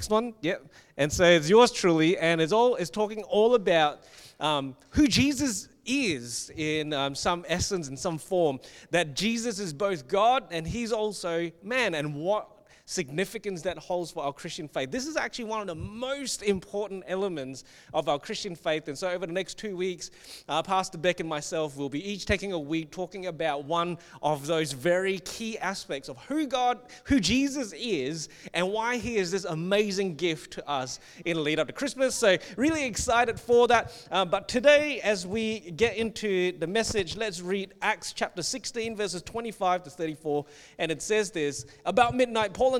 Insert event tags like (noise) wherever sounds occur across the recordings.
next one, yep. And so it's yours truly, and it's all it's talking all about um, who Jesus is in um, some essence, in some form. That Jesus is both God and He's also man, and what significance that holds for our Christian faith. This is actually one of the most important elements of our Christian faith. And so, over the next two weeks, uh, Pastor Beck and myself will be each taking a week talking about one of those very key aspects of who God, who Jesus is, and why He is this amazing gift to us in the lead up to Christmas. So, really excited for that. Uh, but today, as we get into the message, let's read Acts chapter 16, verses 25 to 34. And it says this About midnight, Paul and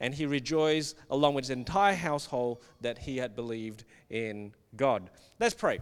and he rejoiced along with his entire household that he had believed in God. Let's pray.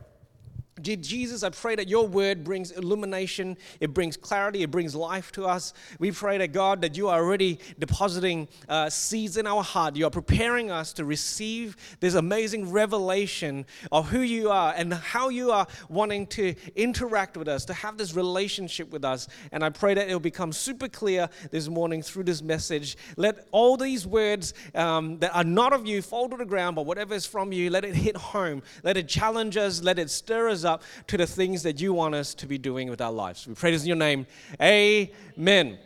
Dear Jesus, I pray that your word brings illumination, it brings clarity, it brings life to us. We pray that God, that you are already depositing uh, seeds in our heart. You are preparing us to receive this amazing revelation of who you are and how you are wanting to interact with us, to have this relationship with us. And I pray that it will become super clear this morning through this message. Let all these words um, that are not of you fall to the ground, but whatever is from you, let it hit home. Let it challenge us, let it stir us up to the things that you want us to be doing with our lives. We pray this in your name. Amen.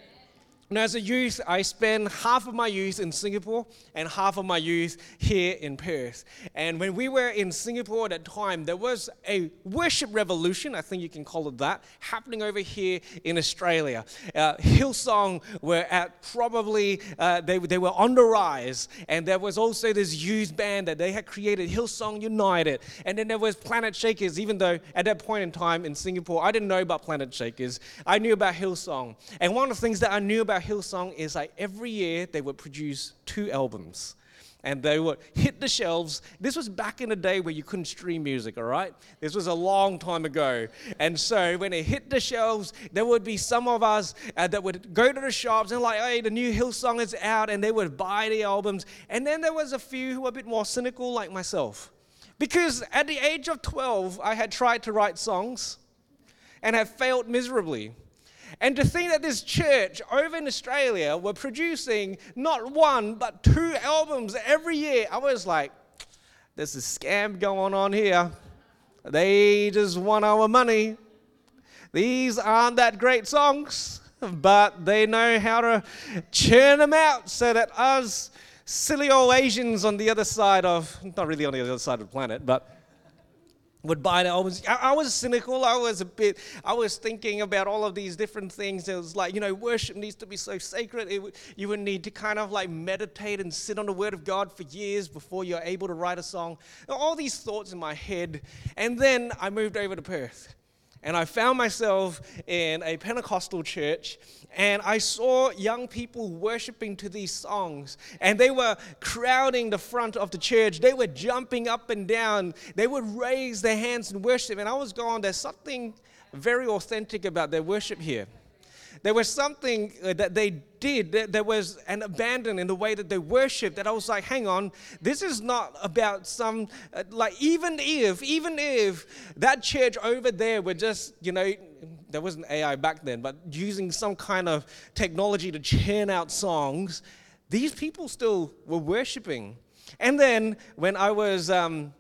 Now, as a youth, I spent half of my youth in Singapore and half of my youth here in Perth. And when we were in Singapore at that time, there was a worship revolution, I think you can call it that, happening over here in Australia. Uh, Hillsong were at probably, uh, they, they were on the rise. And there was also this youth band that they had created, Hillsong United. And then there was Planet Shakers, even though at that point in time in Singapore, I didn't know about Planet Shakers. I knew about Hillsong. And one of the things that I knew about about Hillsong is like every year they would produce two albums and they would hit the shelves. This was back in the day where you couldn't stream music, all right? This was a long time ago. And so when it hit the shelves, there would be some of us uh, that would go to the shops and like, hey, the new Hillsong is out, and they would buy the albums. And then there was a few who were a bit more cynical, like myself. Because at the age of 12, I had tried to write songs and have failed miserably. And to think that this church over in Australia were producing not one, but two albums every year, I was like, there's a scam going on here. They just want our money. These aren't that great songs, but they know how to churn them out so that us silly old Asians on the other side of, not really on the other side of the planet, but would buy the albums. I, I, was cynical. I was a bit, I was thinking about all of these different things. It was like, you know, worship needs to be so sacred. It, you would need to kind of like meditate and sit on the Word of God for years before you're able to write a song. All these thoughts in my head. And then I moved over to Perth. And I found myself in a Pentecostal church, and I saw young people worshiping to these songs. And they were crowding the front of the church. They were jumping up and down. They would raise their hands and worship. And I was going, there's something very authentic about their worship here. There was something uh, that they did, there was an abandon in the way that they worshiped that I was like, hang on, this is not about some, uh, like, even if, even if that church over there were just, you know, there wasn't AI back then, but using some kind of technology to churn out songs, these people still were worshiping. And then when I was, um,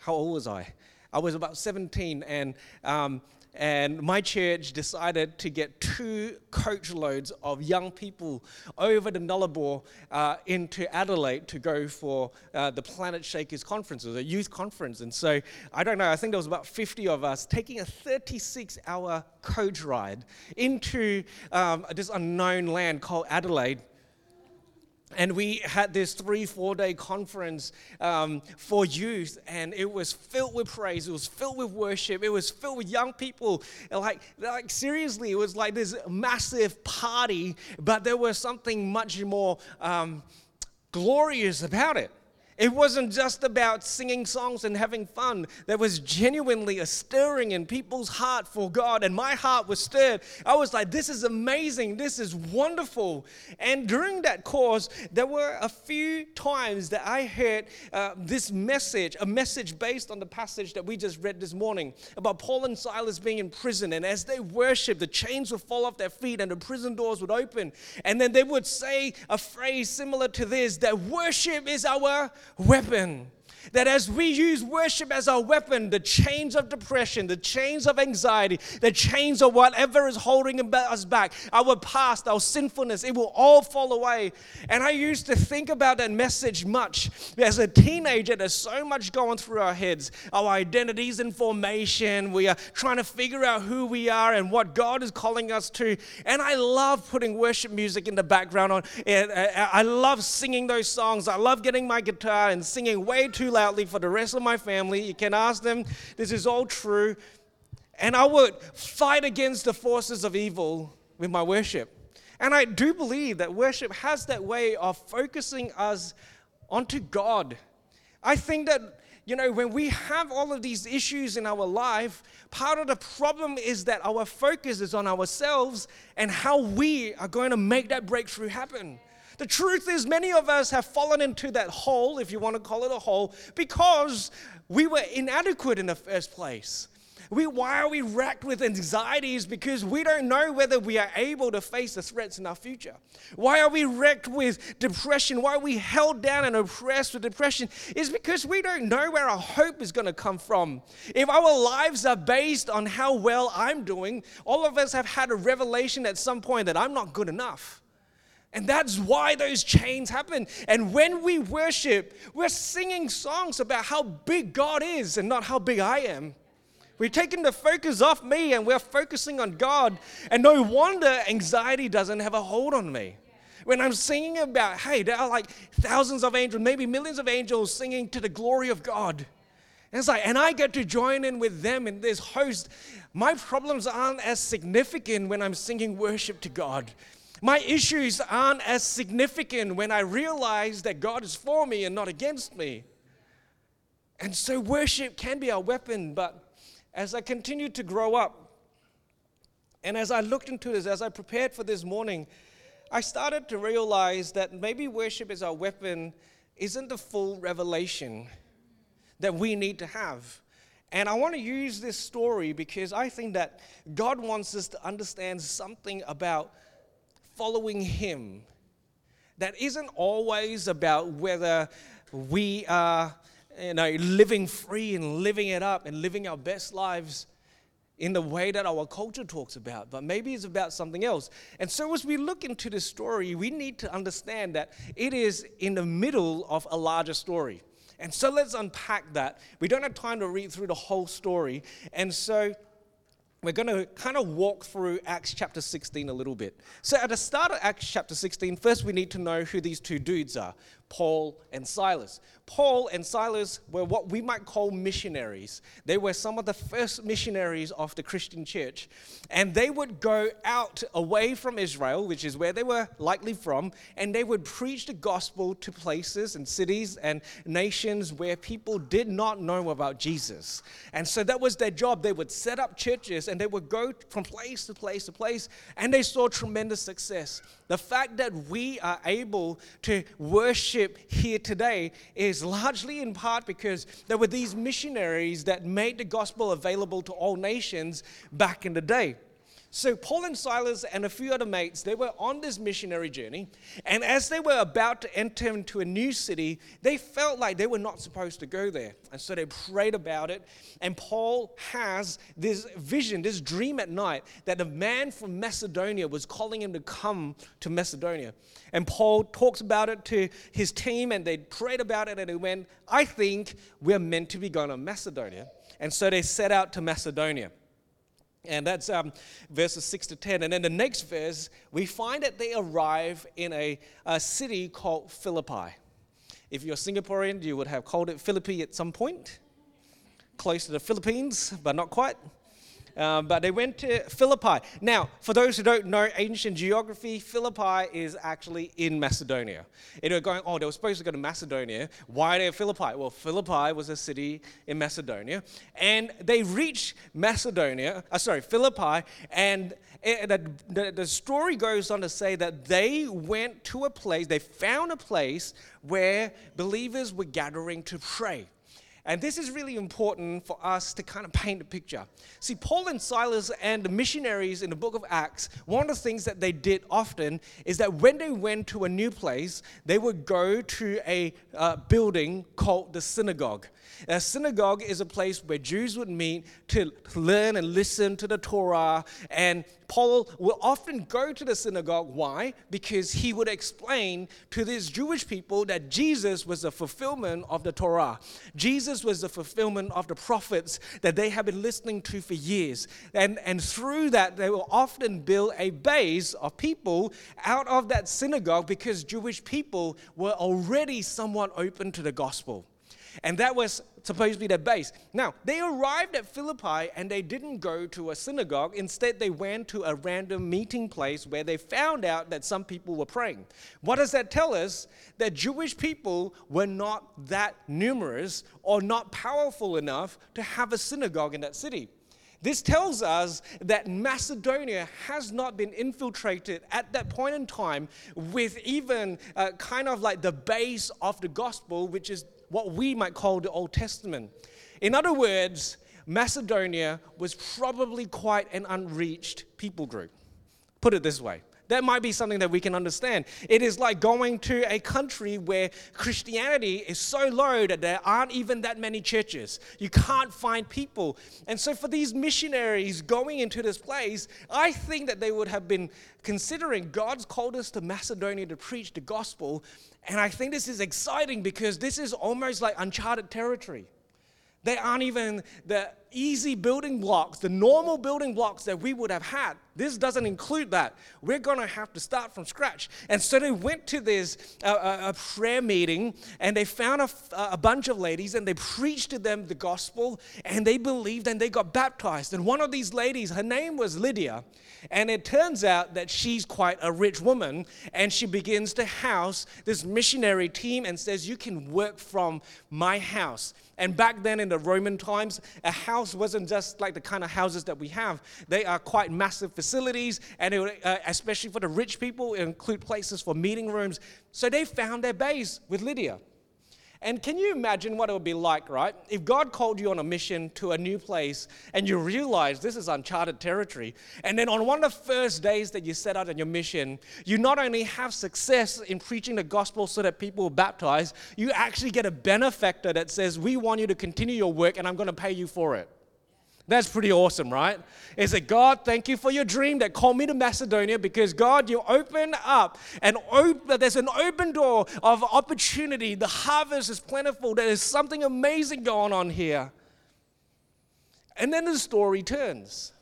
how old was I? I was about 17, and um, and my church decided to get two coach loads of young people over the Nullarbor uh, into Adelaide to go for uh, the Planet Shakers conference, it was a youth conference. And so, I don't know, I think there was about 50 of us taking a 36 hour coach ride into um, this unknown land called Adelaide and we had this three, four day conference um, for youth, and it was filled with praise. It was filled with worship. It was filled with young people. Like, like seriously, it was like this massive party, but there was something much more um, glorious about it. It wasn't just about singing songs and having fun. There was genuinely a stirring in people's heart for God, and my heart was stirred. I was like, this is amazing. This is wonderful. And during that course, there were a few times that I heard uh, this message, a message based on the passage that we just read this morning about Paul and Silas being in prison. And as they worshiped, the chains would fall off their feet and the prison doors would open. And then they would say a phrase similar to this that worship is our weapon. That as we use worship as our weapon, the chains of depression, the chains of anxiety, the chains of whatever is holding us back, our past, our sinfulness, it will all fall away. And I used to think about that message much. As a teenager, there's so much going through our heads. Our identities in formation. We are trying to figure out who we are and what God is calling us to. And I love putting worship music in the background on. Uh, I love singing those songs. I love getting my guitar and singing way too loud loudly for the rest of my family. You can ask them, this is all true. And I would fight against the forces of evil with my worship. And I do believe that worship has that way of focusing us onto God. I think that, you know, when we have all of these issues in our life, part of the problem is that our focus is on ourselves and how we are going to make that breakthrough happen. The truth is, many of us have fallen into that hole, if you want to call it a hole, because we were inadequate in the first place. We, why are we racked with anxieties? Because we don't know whether we are able to face the threats in our future. Why are we wrecked with depression? Why are we held down and oppressed with depression? Is because we don't know where our hope is going to come from. If our lives are based on how well I'm doing, all of us have had a revelation at some point that I'm not good enough. And that's why those chains happen. And when we worship, we're singing songs about how big God is and not how big I am. We're taking the focus off me and we're focusing on God. And no wonder anxiety doesn't have a hold on me. When I'm singing about, hey, there are like thousands of angels, maybe millions of angels singing to the glory of God. And it's like, and I get to join in with them in this host. My problems aren't as significant when I'm singing worship to God my issues aren't as significant when I realize that God is for me and not against me. And so worship can be our weapon, but as I continued to grow up, and as I looked into this, as I prepared for this morning, I started to realize that maybe worship as our weapon isn't the full revelation that we need to have. And I want to use this story because I think that God wants us to understand something about following Him that isn't always about whether we are you know, living free and living it up and living our best lives in the way that our culture talks about, but maybe it's about something else. And so, as we look into this story, we need to understand that it is in the middle of a larger story. And so, let's unpack that. We don't have time to read through the whole story. And so, we're going to kind of walk through Acts chapter 16 a little bit. So, at the start of Acts chapter 16, first we need to know who these two dudes are Paul and Silas. Paul and Silas were what we might call missionaries. They were some of the first missionaries of the Christian church. And they would go out away from Israel, which is where they were likely from, and they would preach the gospel to places and cities and nations where people did not know about Jesus. And so that was their job. They would set up churches and they would go from place to place to place, and they saw tremendous success. The fact that we are able to worship here today is largely in part because there were these missionaries that made the gospel available to all nations back in the day. So Paul and Silas and a few other mates, they were on this missionary journey, and as they were about to enter into a new city, they felt like they were not supposed to go there. And so they prayed about it, and Paul has this vision, this dream at night that a man from Macedonia was calling him to come to Macedonia. And Paul talks about it to his team, and they prayed about it, and they went, I think we're meant to be going to Macedonia. And so they set out to Macedonia. And that's um, verses 6 to 10. And then the next verse, we find that they arrive in a, a city called Philippi. If you're Singaporean, you would have called it Philippi at some point, close to the Philippines, but not quite. Um, but they went to Philippi. Now, for those who don't know ancient geography, Philippi is actually in Macedonia. And they're going, oh, they were supposed to go to Macedonia. Why are they at Philippi? Well, Philippi was a city in Macedonia. And they reached Macedonia, uh, sorry, Philippi, and the, the, the story goes on to say that they went to a place, they found a place where believers were gathering to pray. And this is really important for us to kind of paint a picture. See, Paul and Silas and the missionaries in the book of Acts, one of the things that they did often is that when they went to a new place, they would go to a uh, building called the synagogue. A synagogue is a place where Jews would meet to learn and listen to the Torah. And Paul will often go to the synagogue. Why? Because he would explain to these Jewish people that Jesus was the fulfillment of the Torah. Jesus was the fulfillment of the prophets that they have been listening to for years. And, and through that, they will often build a base of people out of that synagogue because Jewish people were already somewhat open to the gospel. And that was supposed to be their base. Now, they arrived at Philippi and they didn't go to a synagogue. Instead, they went to a random meeting place where they found out that some people were praying. What does that tell us? That Jewish people were not that numerous or not powerful enough to have a synagogue in that city. This tells us that Macedonia has not been infiltrated at that point in time with even uh, kind of like the base of the gospel, which is what we might call the Old Testament. In other words, Macedonia was probably quite an unreached people group. Put it this way. That might be something that we can understand. It is like going to a country where Christianity is so low that there aren't even that many churches. You can't find people. And so, for these missionaries going into this place, I think that they would have been considering God's called us to Macedonia to preach the gospel. And I think this is exciting because this is almost like uncharted territory. They aren't even the easy building blocks, the normal building blocks that we would have had. This doesn't include that. We're going to have to start from scratch. And so they went to this uh, a prayer meeting and they found a, a bunch of ladies and they preached to them the gospel and they believed and they got baptized. And one of these ladies, her name was Lydia. And it turns out that she's quite a rich woman and she begins to house this missionary team and says, You can work from my house. And back then in the Roman times, a house wasn't just like the kind of houses that we have. They are quite massive facilities, and it, uh, especially for the rich people, it include places for meeting rooms. So they found their base with Lydia. And can you imagine what it would be like, right? If God called you on a mission to a new place and you realize this is uncharted territory, and then on one of the first days that you set out on your mission, you not only have success in preaching the gospel so that people are baptized, you actually get a benefactor that says, We want you to continue your work and I'm going to pay you for it. That's pretty awesome, right? Is that God, thank you for your dream that called me to Macedonia because God, you open up and open, there's an open door of opportunity. The harvest is plentiful. There is something amazing going on here. And then the story turns.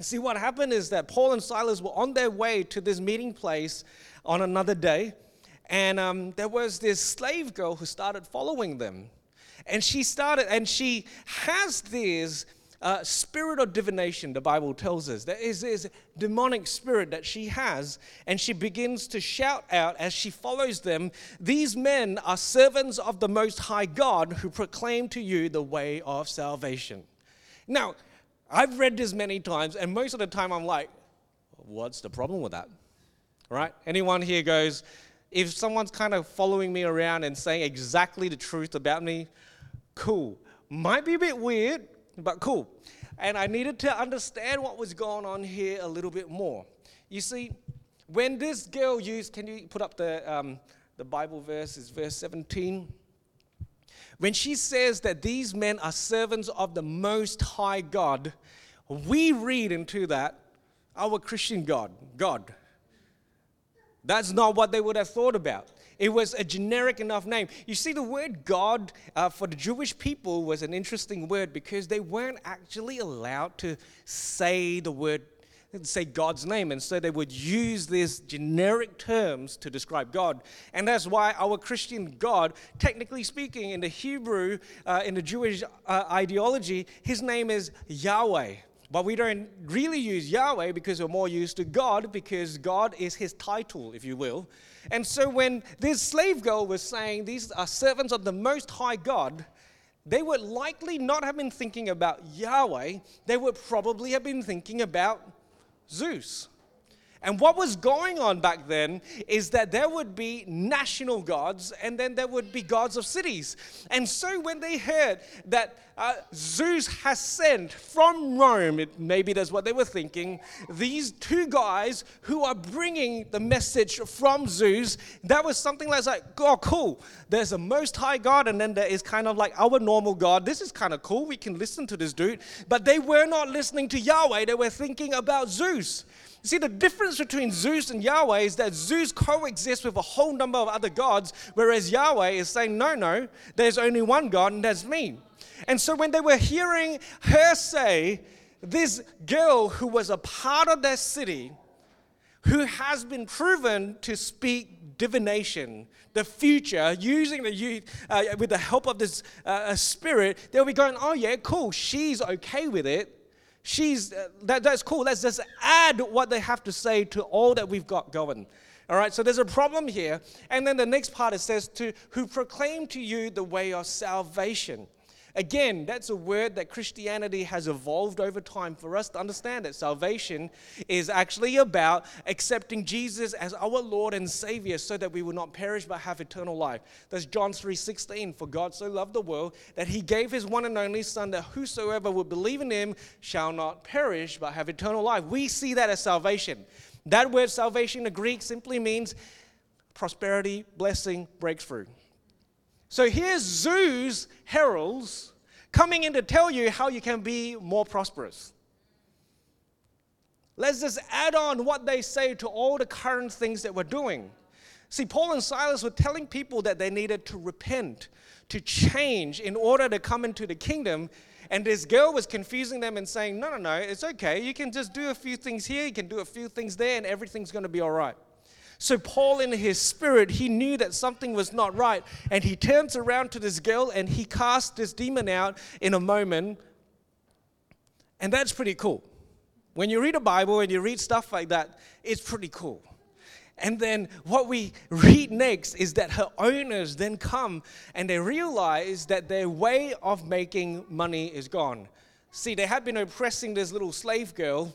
See, what happened is that Paul and Silas were on their way to this meeting place on another day, and um, there was this slave girl who started following them. And she started, and she has this uh, spirit of divination, the Bible tells us. There is this demonic spirit that she has, and she begins to shout out as she follows them These men are servants of the Most High God who proclaim to you the way of salvation. Now, I've read this many times, and most of the time I'm like, What's the problem with that? Right? Anyone here goes, if someone's kind of following me around and saying exactly the truth about me, cool. Might be a bit weird, but cool. and I needed to understand what was going on here a little bit more. You see, when this girl used, can you put up the, um, the Bible verse, is verse 17. When she says that these men are servants of the Most High God, we read into that our Christian God, God. That's not what they would have thought about. It was a generic enough name. You see, the word God uh, for the Jewish people was an interesting word because they weren't actually allowed to say the word, say God's name. And so they would use these generic terms to describe God. And that's why our Christian God, technically speaking, in the Hebrew, uh, in the Jewish uh, ideology, his name is Yahweh. But we don't really use Yahweh because we're more used to God, because God is his title, if you will. And so when this slave girl was saying, These are servants of the Most High God, they would likely not have been thinking about Yahweh, they would probably have been thinking about Zeus. And what was going on back then is that there would be national gods and then there would be gods of cities. And so when they heard that uh, Zeus has sent from Rome, it, maybe that's what they were thinking, these two guys who are bringing the message from Zeus, that was something like, oh, cool. There's a most high God and then there is kind of like our normal God. This is kind of cool. We can listen to this dude. But they were not listening to Yahweh, they were thinking about Zeus. You see, the difference between Zeus and Yahweh is that Zeus coexists with a whole number of other gods, whereas Yahweh is saying, no, no, there's only one God, and that's me. And so when they were hearing her say, this girl who was a part of their city, who has been proven to speak divination, the future, using the youth uh, with the help of this uh, spirit, they'll be going, oh yeah, cool, she's okay with it she's uh, that, that's cool. Let's just add what they have to say to all that we've got going. All right so there's a problem here. And then the next part it says to who proclaim to you the way of salvation Again, that's a word that Christianity has evolved over time for us to understand that salvation is actually about accepting Jesus as our Lord and Savior so that we will not perish but have eternal life. That's John 3:16, for God so loved the world that he gave his one and only son that whosoever would believe in him shall not perish but have eternal life. We see that as salvation. That word salvation in the Greek simply means prosperity, blessing, breakthrough. So here's Zeus heralds coming in to tell you how you can be more prosperous. Let's just add on what they say to all the current things that we're doing. See, Paul and Silas were telling people that they needed to repent, to change in order to come into the kingdom. And this girl was confusing them and saying, No, no, no, it's okay. You can just do a few things here, you can do a few things there, and everything's going to be all right. So, Paul, in his spirit, he knew that something was not right. And he turns around to this girl and he casts this demon out in a moment. And that's pretty cool. When you read a Bible and you read stuff like that, it's pretty cool. And then what we read next is that her owners then come and they realize that their way of making money is gone. See, they had been oppressing this little slave girl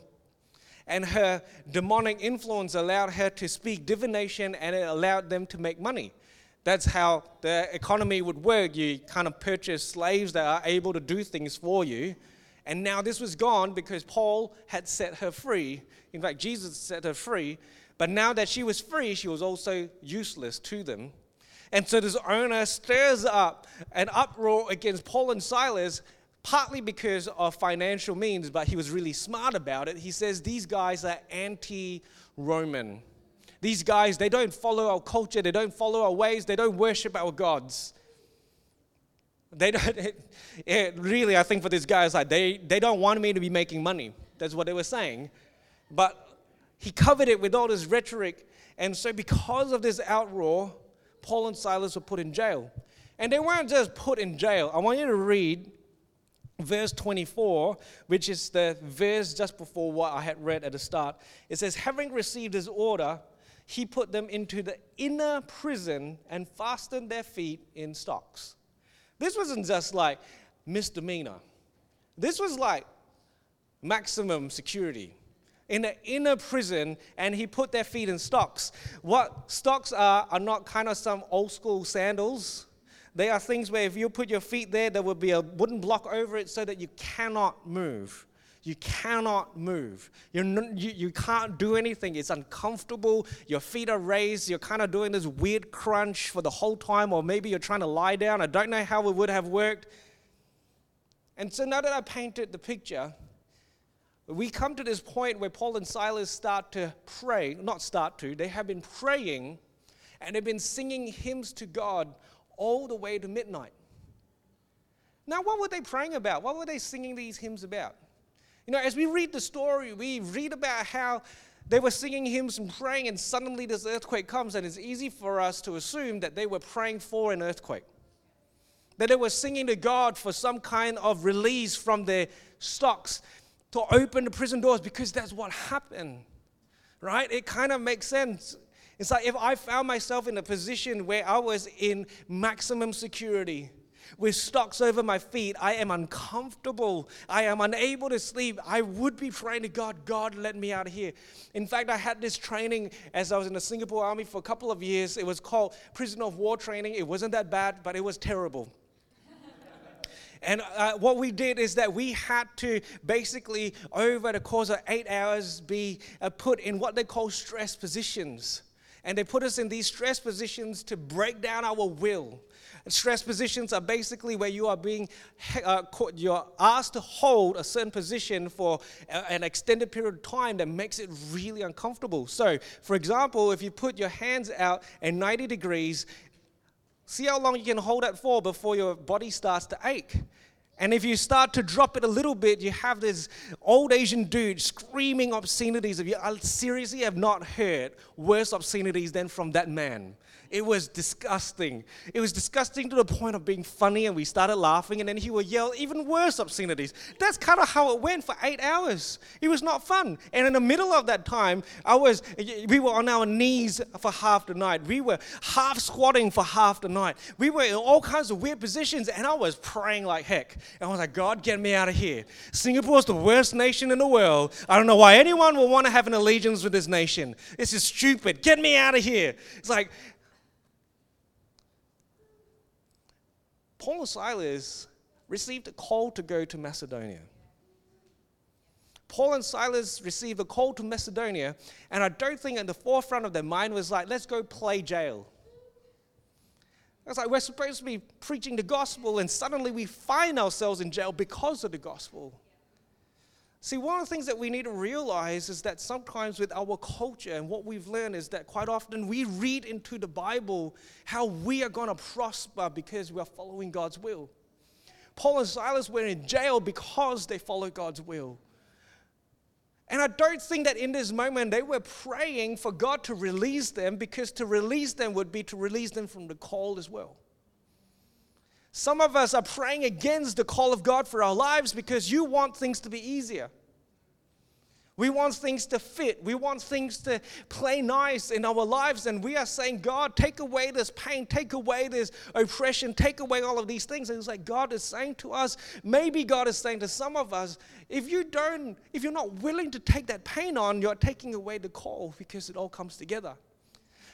and her demonic influence allowed her to speak divination and it allowed them to make money. That's how the economy would work. You kind of purchase slaves that are able to do things for you. And now this was gone because Paul had set her free. In fact, Jesus set her free. But now that she was free, she was also useless to them. And so this owner stirs up an uproar against Paul and Silas partly because of financial means, but he was really smart about it. He says these guys are anti Roman. These guys, they don't follow our culture, they don't follow our ways, they don't worship our gods. They don't, (laughs) it, it really, I think for these guys, like they, they don't want me to be making money. That's what they were saying. But he covered it with all this rhetoric. And so, because of this outroar, Paul and Silas were put in jail. And they weren't just put in jail. I want you to read verse 24, which is the verse just before what I had read at the start, it says, Having received his order, he put them into the inner prison and fastened their feet in stocks. This wasn't just like misdemeanor, this was like maximum security. In the inner prison, and he put their feet in stocks. What stocks are are not kind of some old school sandals they are things where if you put your feet there, there will be a wooden block over it so that you cannot move. You cannot move. You, you can't do anything. It's uncomfortable. Your feet are raised. You're kind of doing this weird crunch for the whole time, or maybe you're trying to lie down. I don't know how it would have worked. And so now that I painted the picture, we come to this point where Paul and Silas start to pray, not start to, they have been praying and they've been singing hymns to God all the way to midnight. Now, what were they praying about? What were they singing these hymns about? You know, as we read the story, we read about how they were singing hymns and praying, and suddenly this earthquake comes, and it's easy for us to assume that they were praying for an earthquake. That they were singing to God for some kind of release from their stocks to open the prison doors because that's what happened, right? It kind of makes sense. It's like if I found myself in a position where I was in maximum security, with stocks over my feet, I am uncomfortable. I am unable to sleep. I would be praying to God, God, let me out of here. In fact, I had this training as I was in the Singapore Army for a couple of years. It was called Prisoner of War training. It wasn't that bad, but it was terrible. (laughs) And uh, what we did is that we had to basically, over the course of eight hours, be uh, put in what they call stress positions. And they put us in these stress positions to break down our will. stress positions are basically where you are being uh, you're asked to hold a certain position for a, an extended period of time that makes it really uncomfortable. So, for example, if you put your hands out at 90 degrees, see how long you can hold that for before your body starts to ache. And if you start to drop it a little bit, you have this old Asian dude screaming obscenities. If you I seriously have not heard worse obscenities than from that man. It was disgusting. It was disgusting to the point of being funny, and we started laughing, and then he would yell even worse obscenities. That's kind of how it went for eight hours. It was not fun. And in the middle of that time, I was we were on our knees for half the night. We were half squatting for half the night. We were in all kinds of weird positions, and I was praying like heck. And I was like, God, get me out of here. Singapore is the worst nation in the world. I don't know why anyone will want to have an allegiance with this nation. This is stupid. Get me out of here. It's like Paul and Silas received a call to go to Macedonia. Paul and Silas received a call to Macedonia, and I don't think at the forefront of their mind was like, let's go play jail. It's like we're supposed to be preaching the gospel, and suddenly we find ourselves in jail because of the gospel. See, one of the things that we need to realize is that sometimes with our culture and what we've learned is that quite often we read into the Bible how we are going to prosper because we are following God's will. Paul and Silas were in jail because they followed God's will. I don't think that in this moment they were praying for God to release them because to release them would be to release them from the call as well. Some of us are praying against the call of God for our lives because you want things to be easier. We want things to fit. We want things to play nice in our lives. And we are saying, God, take away this pain, take away this oppression, take away all of these things. And it's like God is saying to us, maybe God is saying to some of us, if you don't, if you're not willing to take that pain on, you're taking away the call because it all comes together.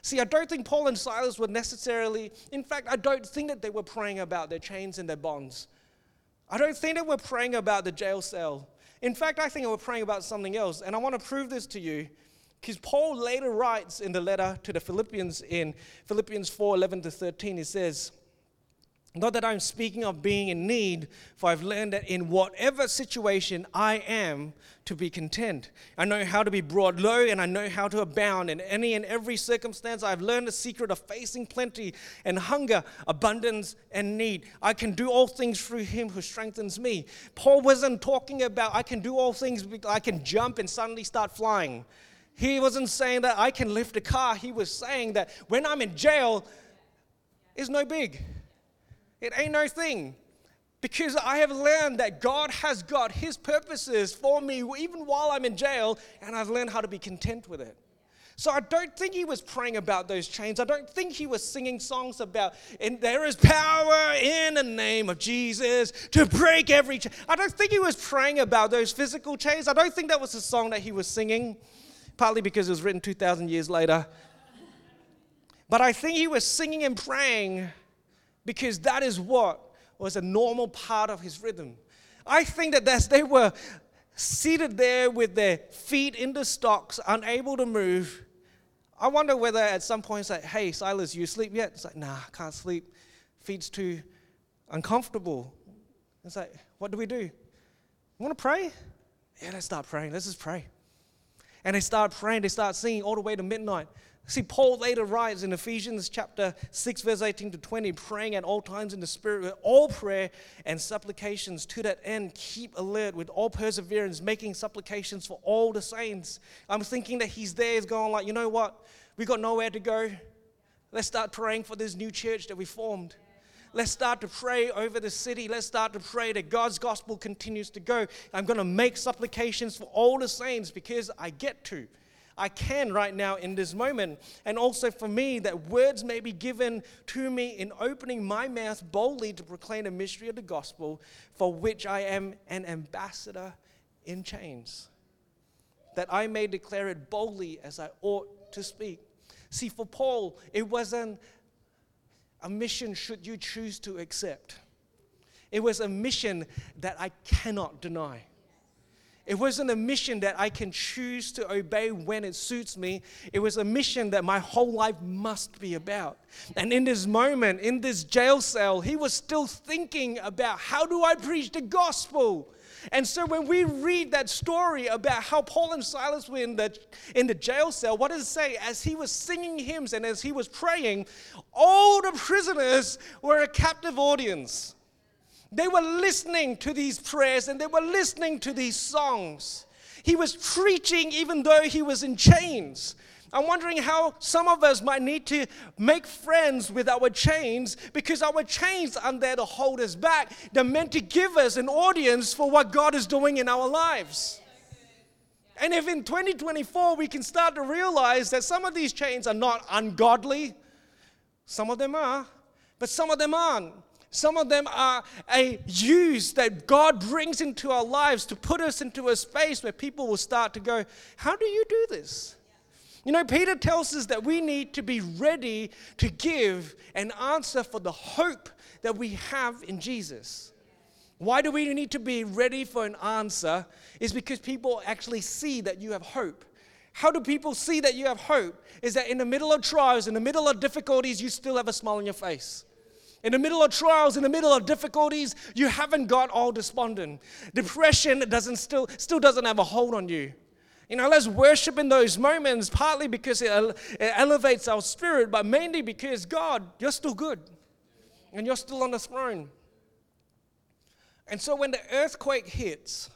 See, I don't think Paul and Silas were necessarily, in fact, I don't think that they were praying about their chains and their bonds. I don't think they were praying about the jail cell. In fact, I think we're praying about something else. And I want to prove this to you because Paul later writes in the letter to the Philippians in Philippians 4 11 to 13, he says, not that I'm speaking of being in need, for I've learned that in whatever situation I am to be content. I know how to be brought low and I know how to abound. In any and every circumstance, I've learned the secret of facing plenty and hunger, abundance and need. I can do all things through him who strengthens me. Paul wasn't talking about I can do all things, I can jump and suddenly start flying. He wasn't saying that I can lift a car. He was saying that when I'm in jail, it's no big. It ain't no thing. Because I have learned that God has got His purposes for me even while I'm in jail, and I've learned how to be content with it. So I don't think he was praying about those chains. I don't think he was singing songs about, and there is power in the name of Jesus to break every chain. I don't think he was praying about those physical chains. I don't think that was the song that he was singing, partly because it was written 2,000 years later. But I think he was singing and praying because that is what was a normal part of his rhythm. I think that as they were seated there with their feet in the stocks, unable to move. I wonder whether at some point it's like, hey, Silas, you sleep yet? It's like, nah, I can't sleep. Feet's too uncomfortable. It's like, what do we do? Want to pray? Yeah, let's start praying. Let's just pray. And they start praying, they start singing all the way to midnight. See, Paul later writes in Ephesians chapter 6, verse 18 to 20, praying at all times in the Spirit with all prayer and supplications to that end. Keep alert with all perseverance, making supplications for all the saints. I'm thinking that he's there, he's going like, you know what? We got nowhere to go. Let's start praying for this new church that we formed. Let's start to pray over the city. Let's start to pray that God's gospel continues to go. I'm going to make supplications for all the saints because I get to. I can right now in this moment. And also for me, that words may be given to me in opening my mouth boldly to proclaim the mystery of the gospel, for which I am an ambassador in chains, that I may declare it boldly as I ought to speak. See, for Paul, it wasn't a mission should you choose to accept. It was a mission that I cannot deny. It wasn't a mission that I can choose to obey when it suits me. It was a mission that my whole life must be about. And in this moment, in this jail cell, he was still thinking about how do I preach the gospel? And so when we read that story about how Paul and Silas were in the, in the jail cell, what does it say? As he was singing hymns and as he was praying, all the prisoners were a captive audience. They were listening to these prayers and they were listening to these songs. He was preaching even though he was in chains. I'm wondering how some of us might need to make friends with our chains because our chains aren't there to hold us back. They're meant to give us an audience for what God is doing in our lives. And if in 2024 we can start to realize that some of these chains are not ungodly, some of them are, but some of them aren't. Some of them are a use that God brings into our lives to put us into a space where people will start to go, How do you do this? You know, Peter tells us that we need to be ready to give an answer for the hope that we have in Jesus. Why do we need to be ready for an answer? Is because people actually see that you have hope. How do people see that you have hope? Is that in the middle of trials, in the middle of difficulties, you still have a smile on your face. In the middle of trials, in the middle of difficulties, you haven't got all despondent. Depression doesn't still, still doesn't have a hold on you. You know, let's worship in those moments, partly because it, it elevates our spirit, but mainly because God, you're still good and you're still on the throne. And so when the earthquake hits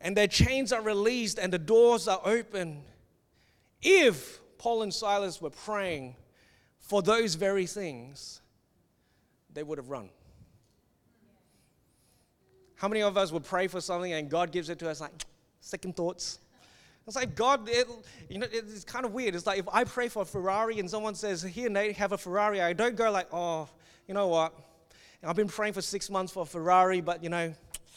and their chains are released and the doors are open, if Paul and Silas were praying for those very things, they would have run. How many of us would pray for something and God gives it to us like, (tsk) second thoughts. It's like God, it, you know, it's kind of weird. It's like if I pray for a Ferrari and someone says, "Here, Nate, have a Ferrari," I don't go like, "Oh, you know what? I've been praying for six months for a Ferrari, but you know,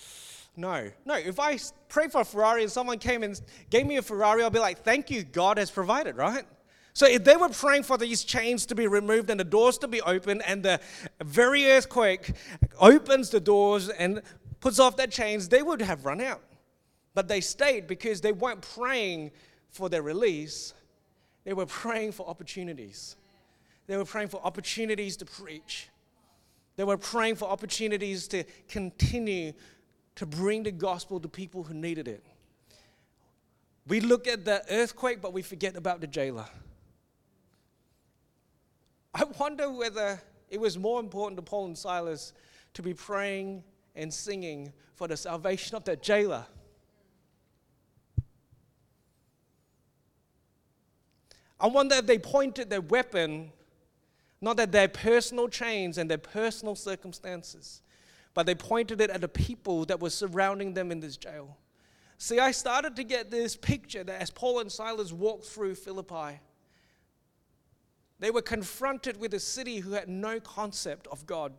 (tsk) no, no. If I pray for a Ferrari and someone came and gave me a Ferrari, I'll be like, "Thank you, God has provided." Right? So if they were praying for these chains to be removed and the doors to be opened, and the very earthquake opens the doors and puts off their chains, they would have run out. But they stayed because they weren't praying for their release, they were praying for opportunities. They were praying for opportunities to preach. They were praying for opportunities to continue to bring the gospel to people who needed it. We look at the earthquake, but we forget about the jailer. I wonder whether it was more important to Paul and Silas to be praying and singing for the salvation of that jailer I wonder if they pointed their weapon not at their personal chains and their personal circumstances, but they pointed it at the people that were surrounding them in this jail. See, I started to get this picture that as Paul and Silas walked through Philippi, they were confronted with a city who had no concept of God,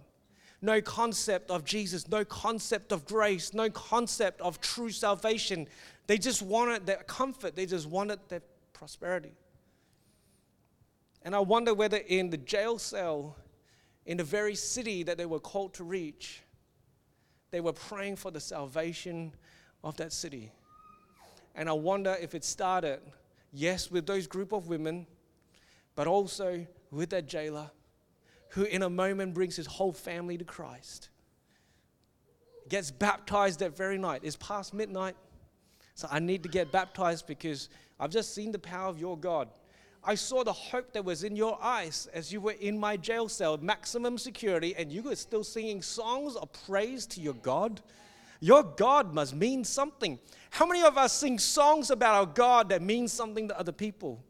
no concept of Jesus, no concept of grace, no concept of true salvation. They just wanted their comfort, they just wanted their prosperity. And I wonder whether in the jail cell, in the very city that they were called to reach, they were praying for the salvation of that city. And I wonder if it started, yes, with those group of women, but also with that jailer who, in a moment, brings his whole family to Christ. Gets baptized that very night. It's past midnight. So I need to get baptized because I've just seen the power of your God. I saw the hope that was in your eyes as you were in my jail cell, maximum security, and you were still singing songs of praise to your God. Your God must mean something. How many of us sing songs about our God that mean something to other people?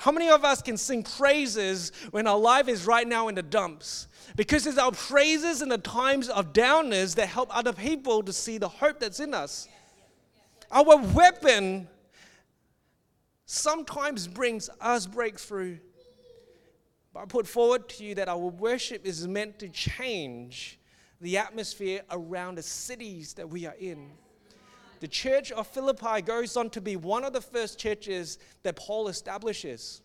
How many of us can sing praises when our life is right now in the dumps? Because it's our praises in the times of downness that help other people to see the hope that's in us. Our weapon sometimes brings us breakthrough. But I put forward to you that our worship is meant to change the atmosphere around the cities that we are in. The church of Philippi goes on to be one of the first churches that Paul establishes.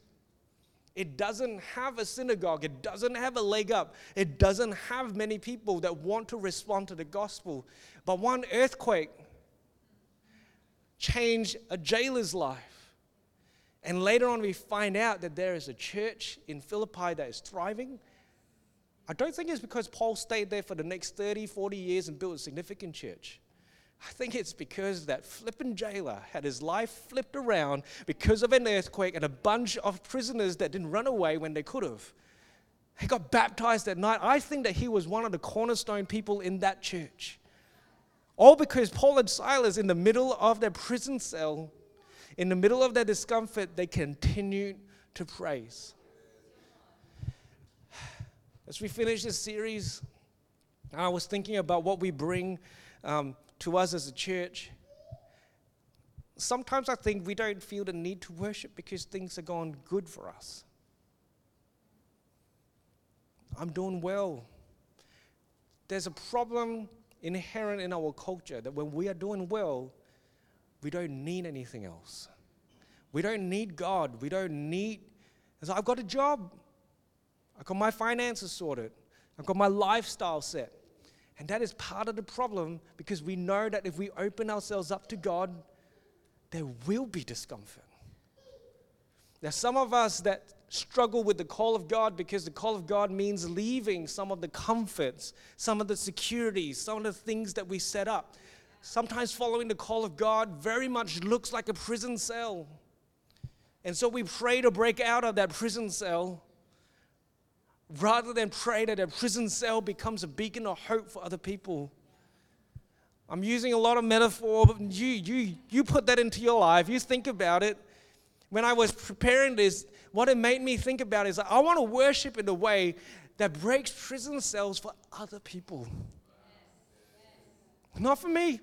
It doesn't have a synagogue. It doesn't have a leg up. It doesn't have many people that want to respond to the gospel. But one earthquake changed a jailer's life. And later on, we find out that there is a church in Philippi that is thriving. I don't think it's because Paul stayed there for the next 30, 40 years and built a significant church. I think it's because that flippin' jailer had his life flipped around because of an earthquake and a bunch of prisoners that didn't run away when they could have. He got baptized that night. I think that he was one of the cornerstone people in that church. All because Paul and Silas, in the middle of their prison cell, in the middle of their discomfort, they continued to praise. As we finish this series, I was thinking about what we bring um, to us as a church. Sometimes I think we don't feel the need to worship because things are going good for us. I'm doing well. There's a problem inherent in our culture that when we are doing well, we don't need anything else. We don't need God. We don't need. So I've got a job. I've got my finances sorted. I've got my lifestyle set. And that is part of the problem because we know that if we open ourselves up to God, there will be discomfort. There's some of us that struggle with the call of God because the call of God means leaving some of the comforts, some of the securities, some of the things that we set up. Sometimes following the call of God very much looks like a prison cell. And so we pray to break out of that prison cell rather than pray that a prison cell becomes a beacon of hope for other people. I'm using a lot of metaphor, but you, you, you put that into your life. You think about it. When I was preparing this, what it made me think about is I want to worship in a way that breaks prison cells for other people. Not for me.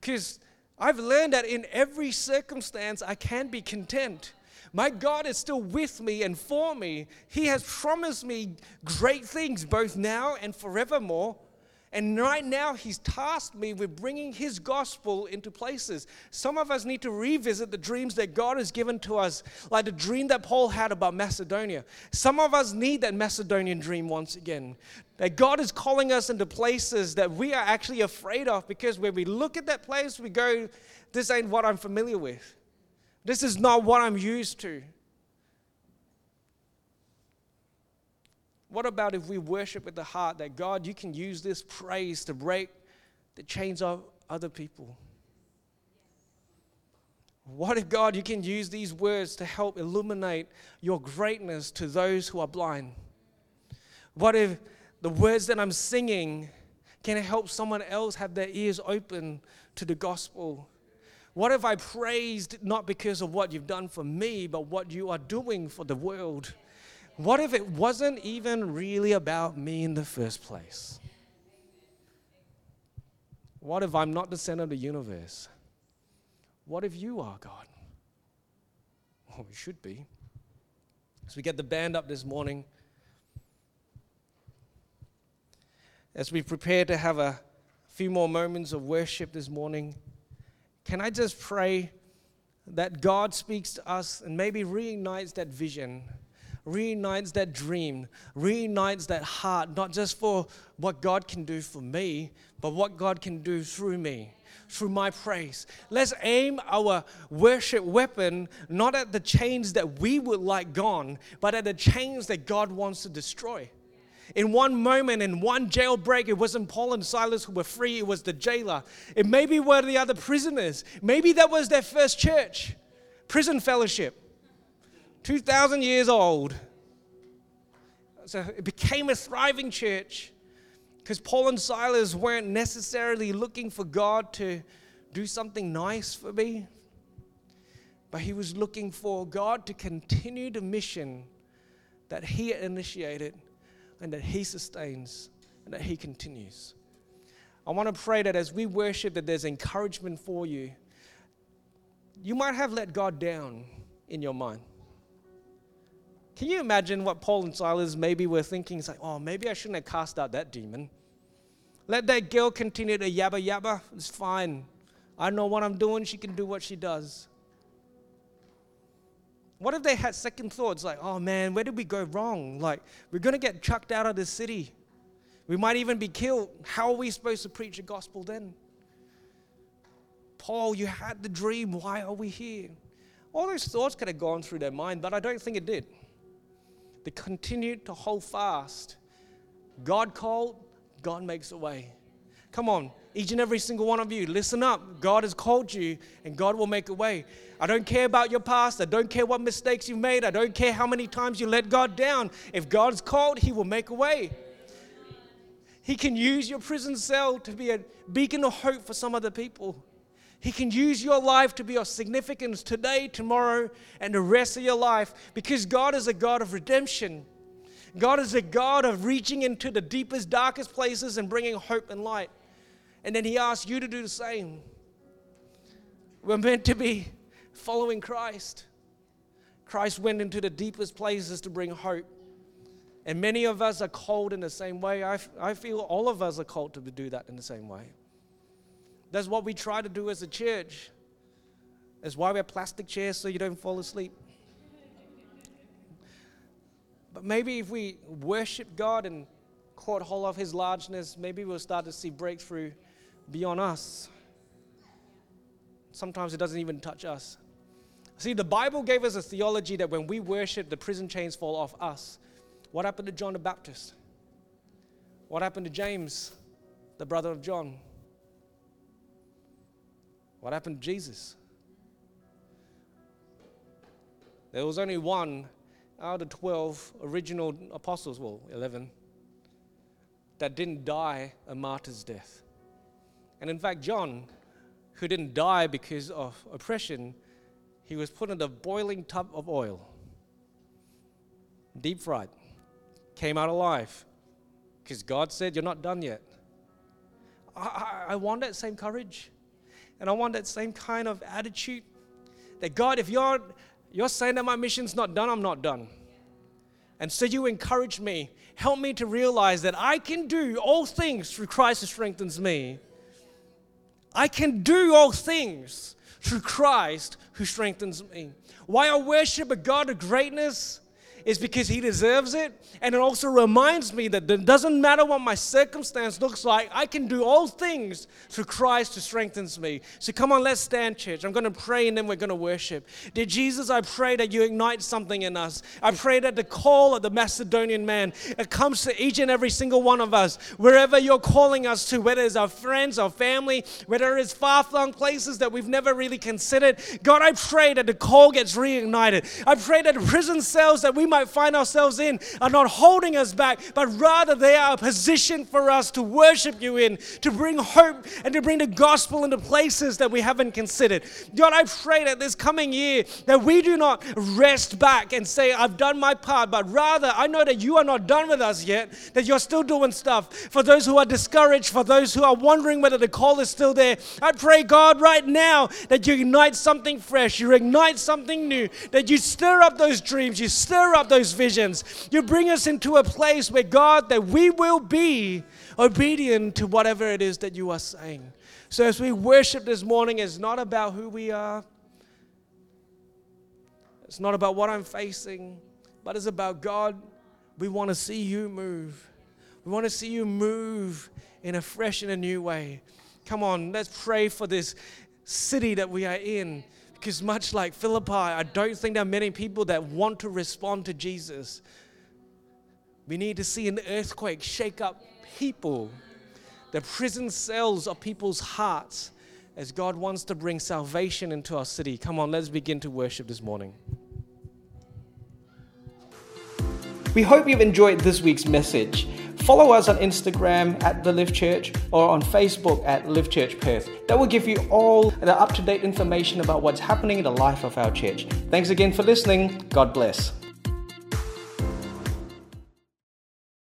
Because I've learned that in every circumstance, I can be content. My God is still with me and for me. He has promised me great things, both now and forevermore. And right now, He's tasked me with bringing His gospel into places. Some of us need to revisit the dreams that God has given to us, like the dream that Paul had about Macedonia. Some of us need that Macedonian dream once again. That God is calling us into places that we are actually afraid of because when we look at that place, we go, This ain't what I'm familiar with. This is not what I'm used to. What about if we worship with the heart that God, you can use this praise to break the chains of other people? What if, God, you can use these words to help illuminate your greatness to those who are blind? What if the words that I'm singing can help someone else have their ears open to the gospel? What if I praised not because of what you've done for me, but what you are doing for the world? What if it wasn't even really about me in the first place? What if I'm not the center of the universe? What if you are God? Well, we should be. As we get the band up this morning, as we prepare to have a few more moments of worship this morning, can I just pray that God speaks to us and maybe reignites that vision reunites that dream, reunites that heart, not just for what God can do for me, but what God can do through me, through my praise. Let's aim our worship weapon not at the chains that we would like gone, but at the chains that God wants to destroy. In one moment, in one jailbreak, it wasn't Paul and Silas who were free, it was the jailer. It maybe were the other prisoners. Maybe that was their first church, prison fellowship. 2,000 years old. So it became a thriving church because Paul and Silas weren't necessarily looking for God to do something nice for me, but he was looking for God to continue the mission that he initiated and that he sustains and that he continues. I want to pray that as we worship that there's encouragement for you. You might have let God down in your mind. Can you imagine what Paul and Silas maybe were thinking? It's like, oh, maybe I shouldn't have cast out that demon. Let that girl continue to yabba yabba. It's fine. I know what I'm doing. She can do what she does. What if they had second thoughts like, oh man, where did we go wrong? Like, we're going to get chucked out of the city. We might even be killed. How are we supposed to preach the gospel then? Paul, you had the dream. Why are we here? All those thoughts could have gone through their mind, but I don't think it did. They continued to hold fast. God called, God makes a way. Come on, each and every single one of you, listen up. God has called you and God will make a way. I don't care about your past. I don't care what mistakes you've made. I don't care how many times you let God down. If God's called, He will make a way. He can use your prison cell to be a beacon of hope for some other people. He can use your life to be of significance today, tomorrow, and the rest of your life because God is a God of redemption. God is a God of reaching into the deepest, darkest places and bringing hope and light. And then He asks you to do the same. We're meant to be following Christ. Christ went into the deepest places to bring hope. And many of us are called in the same way. I, I feel all of us are called to do that in the same way. That's what we try to do as a church. That's why we have plastic chairs so you don't fall asleep. But maybe if we worship God and caught hold of His largeness, maybe we'll start to see breakthrough beyond us. Sometimes it doesn't even touch us. See, the Bible gave us a theology that when we worship, the prison chains fall off us. What happened to John the Baptist? What happened to James, the brother of John? What happened to Jesus? There was only one out of 12 original apostles, well, 11, that didn't die a martyr's death. And in fact, John, who didn't die because of oppression, he was put in a boiling tub of oil, deep fried, came out alive because God said, You're not done yet. I, I, I want that same courage. And I want that same kind of attitude that God, if you're, you're saying that my mission's not done, I'm not done. And so you encourage me, help me to realize that I can do all things through Christ who strengthens me. I can do all things through Christ who strengthens me. Why I worship a God of greatness is because He deserves it. And it also reminds me that it doesn't matter what my circumstance looks like, I can do all things through Christ who strengthens me. So come on, let's stand, church. I'm going to pray and then we're going to worship. Dear Jesus, I pray that you ignite something in us. I pray that the call of the Macedonian man it comes to each and every single one of us, wherever you're calling us to, whether it's our friends, our family, whether it's far flung places that we've never really considered. God, I pray that the call gets reignited. I pray that prison cells that we might find ourselves in are not holding us back, but rather they are a position for us to worship you in, to bring hope and to bring the gospel into places that we haven't considered. God, I pray that this coming year that we do not rest back and say, I've done my part, but rather I know that you are not done with us yet, that you're still doing stuff. For those who are discouraged, for those who are wondering whether the call is still there, I pray, God, right now that you ignite something fresh, you ignite something new, that you stir up those dreams, you stir up those visions. You bring us into a place where, God, that we will be obedient to whatever it is that you are saying. So as we worship this morning, it's not about who we are, it's not about what I'm facing, but it's about God, we want to see you move. We want to see you move in a fresh and a new way. Come on, let's pray for this city that we are in. Because much like Philippi, I don't think there are many people that want to respond to Jesus. We need to see an earthquake shake up people, the prison cells of people's hearts, as God wants to bring salvation into our city. Come on, let's begin to worship this morning. We hope you've enjoyed this week's message. Follow us on Instagram at The Live Church or on Facebook at Live Church Perth. That will give you all the up to date information about what's happening in the life of our church. Thanks again for listening. God bless.